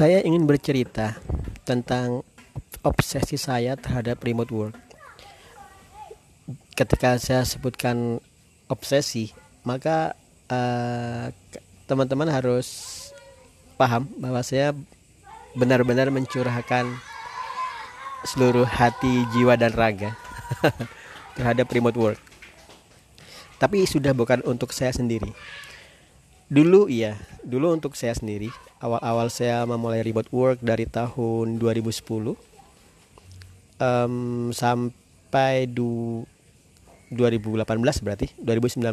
saya ingin bercerita tentang obsesi saya terhadap remote work. Ketika saya sebutkan obsesi, maka uh, teman-teman harus paham bahwa saya benar-benar mencurahkan seluruh hati, jiwa dan raga terhadap remote work. Tapi sudah bukan untuk saya sendiri. Dulu iya, dulu untuk saya sendiri. Awal-awal saya memulai remote work dari tahun 2010 um, sampai du 2018 berarti 2019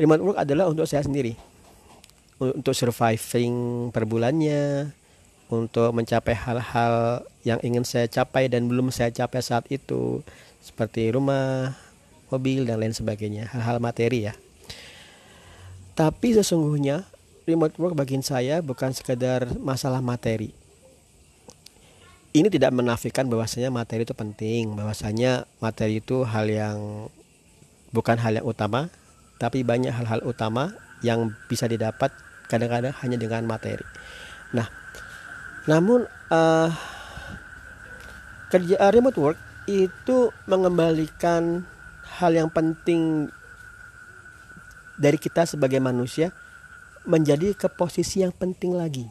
remote work adalah untuk saya sendiri untuk surviving per bulannya untuk mencapai hal-hal yang ingin saya capai dan belum saya capai saat itu seperti rumah, mobil dan lain sebagainya, hal-hal materi ya. Tapi sesungguhnya remote work bagi saya bukan sekedar masalah materi. Ini tidak menafikan bahwasanya materi itu penting, bahwasanya materi itu hal yang bukan hal yang utama, tapi banyak hal-hal utama yang bisa didapat kadang-kadang hanya dengan materi. Nah, namun uh, kerja uh, remote work itu mengembalikan hal yang penting dari kita sebagai manusia menjadi ke posisi yang penting lagi.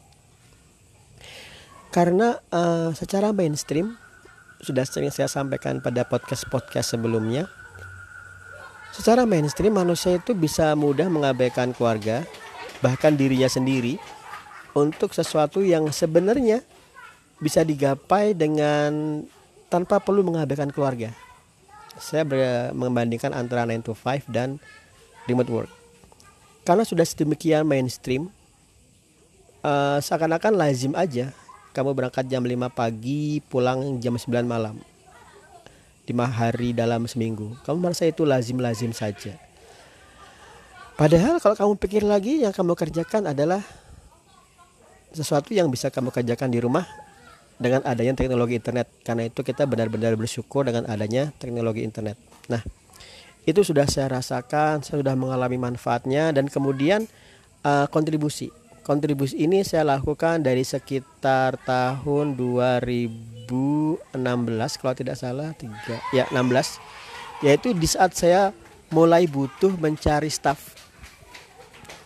Karena uh, secara mainstream sudah sering saya sampaikan pada podcast-podcast sebelumnya. Secara mainstream manusia itu bisa mudah mengabaikan keluarga, bahkan dirinya sendiri untuk sesuatu yang sebenarnya bisa digapai dengan tanpa perlu mengabaikan keluarga. Saya membandingkan antara 9 to 5 dan remote work. Karena sudah sedemikian mainstream, uh, seakan-akan lazim aja kamu berangkat jam 5 pagi, pulang jam 9 malam. 5 hari dalam seminggu. Kamu merasa itu lazim-lazim saja. Padahal kalau kamu pikir lagi yang kamu kerjakan adalah sesuatu yang bisa kamu kerjakan di rumah dengan adanya teknologi internet. Karena itu kita benar-benar bersyukur dengan adanya teknologi internet. Nah, itu sudah saya rasakan, saya sudah mengalami manfaatnya dan kemudian uh, kontribusi. Kontribusi ini saya lakukan dari sekitar tahun 2016 kalau tidak salah, 3 ya 16. Yaitu di saat saya mulai butuh mencari staff.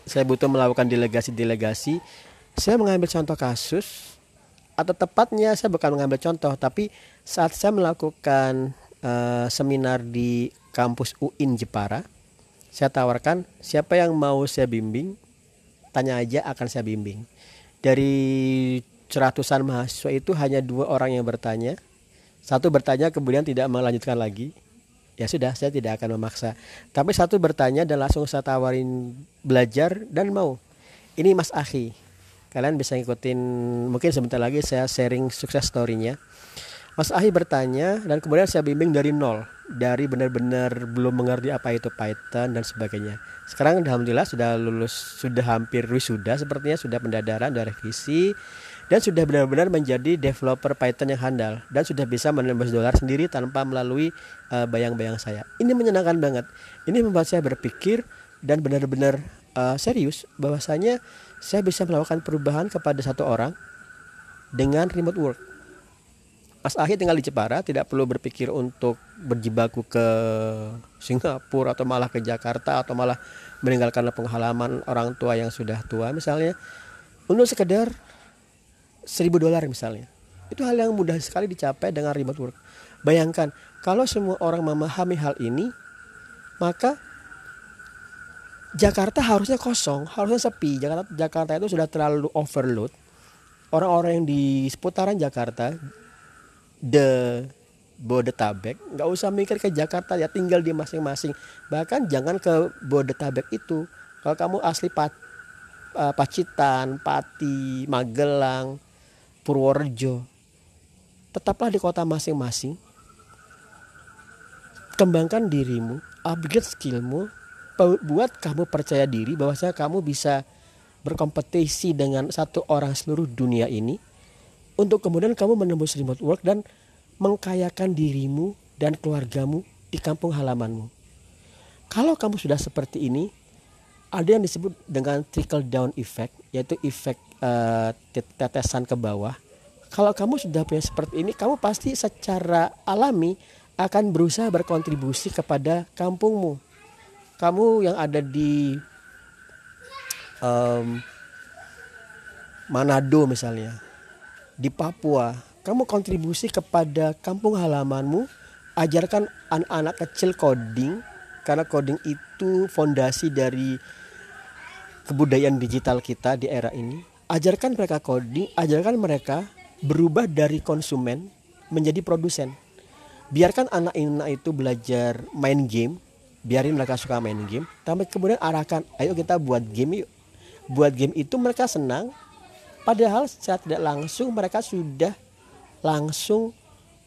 Saya butuh melakukan delegasi-delegasi saya mengambil contoh kasus atau tepatnya saya bukan mengambil contoh tapi saat saya melakukan uh, seminar di kampus UIN Jepara. Saya tawarkan siapa yang mau saya bimbing tanya aja akan saya bimbing. Dari seratusan mahasiswa itu hanya dua orang yang bertanya. Satu bertanya kemudian tidak melanjutkan lagi. Ya sudah saya tidak akan memaksa. Tapi satu bertanya dan langsung saya tawarin belajar dan mau. Ini Mas Ahi. Kalian bisa ngikutin mungkin sebentar lagi saya sharing sukses story-nya Mas Ahi bertanya dan kemudian saya bimbing dari nol dari benar-benar belum mengerti apa itu Python dan sebagainya. Sekarang alhamdulillah sudah lulus sudah hampir wisuda sepertinya sudah pendadaran sudah revisi dan sudah benar-benar menjadi developer Python yang handal dan sudah bisa menembus dolar sendiri tanpa melalui eh, bayang-bayang saya. Ini menyenangkan banget. Ini membuat saya berpikir dan benar-benar uh, serius bahwasanya saya bisa melakukan perubahan kepada satu orang dengan remote work. Mas Ahi tinggal di Jepara, tidak perlu berpikir untuk berjibaku ke Singapura atau malah ke Jakarta atau malah meninggalkan penghalaman orang tua yang sudah tua misalnya untuk sekedar seribu dolar misalnya. Itu hal yang mudah sekali dicapai dengan remote work. Bayangkan kalau semua orang memahami hal ini, maka Jakarta harusnya kosong, harusnya sepi. Jakarta Jakarta itu sudah terlalu overload. Orang-orang yang di seputaran Jakarta, the Bodetabek, nggak usah mikir ke Jakarta ya tinggal di masing-masing. Bahkan jangan ke Bodetabek itu. Kalau kamu asli Pat, uh, Pacitan, Pati, Magelang, Purworejo, tetaplah di kota masing-masing. Kembangkan dirimu, upgrade skillmu, buat kamu percaya diri bahwa kamu bisa berkompetisi dengan satu orang seluruh dunia ini untuk kemudian kamu menembus remote work dan mengkayakan dirimu dan keluargamu di kampung halamanmu. Kalau kamu sudah seperti ini, ada yang disebut dengan trickle down effect, yaitu efek uh, tetesan ke bawah kalau kamu sudah punya seperti ini kamu pasti secara alami akan berusaha berkontribusi kepada kampungmu kamu yang ada di um, Manado misalnya di Papua kamu kontribusi kepada kampung halamanmu ajarkan anak-anak kecil coding karena coding itu fondasi dari kebudayaan digital kita di era ini. Ajarkan mereka coding, ajarkan mereka berubah dari konsumen menjadi produsen. Biarkan anak-anak itu belajar main game, biarin mereka suka main game, tapi kemudian arahkan, ayo kita buat game yuk. Buat game itu mereka senang, padahal secara tidak langsung mereka sudah langsung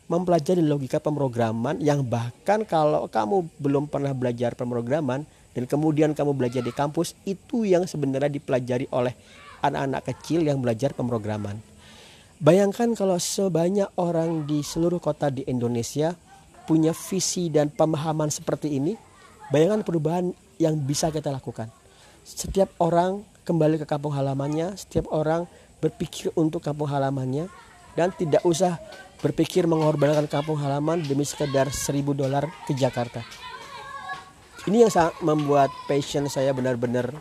mempelajari logika pemrograman yang bahkan kalau kamu belum pernah belajar pemrograman dan kemudian kamu belajar di kampus itu yang sebenarnya dipelajari oleh anak-anak kecil yang belajar pemrograman. Bayangkan kalau sebanyak orang di seluruh kota di Indonesia punya visi dan pemahaman seperti ini, bayangkan perubahan yang bisa kita lakukan. Setiap orang kembali ke kampung halamannya, setiap orang berpikir untuk kampung halamannya dan tidak usah berpikir mengorbankan kampung halaman demi sekedar seribu dolar ke Jakarta. Ini yang membuat passion saya benar-benar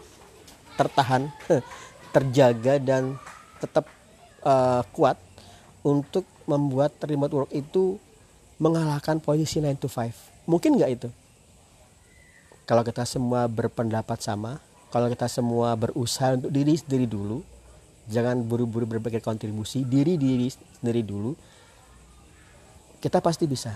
tertahan, terjaga dan tetap uh, kuat untuk membuat remote work itu mengalahkan posisi 9 to 5. Mungkin nggak itu? Kalau kita semua berpendapat sama, kalau kita semua berusaha untuk diri sendiri dulu, jangan buru-buru berpikir kontribusi, diri diri sendiri dulu, kita pasti bisa.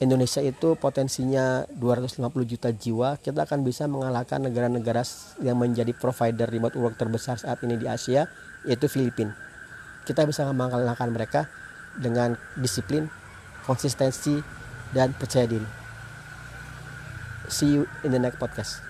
Indonesia itu potensinya 250 juta jiwa, kita akan bisa mengalahkan negara-negara yang menjadi provider remote work terbesar saat ini di Asia, yaitu Filipina. Kita bisa mengalahkan mereka dengan disiplin, konsistensi, dan percaya diri. See you in the next podcast.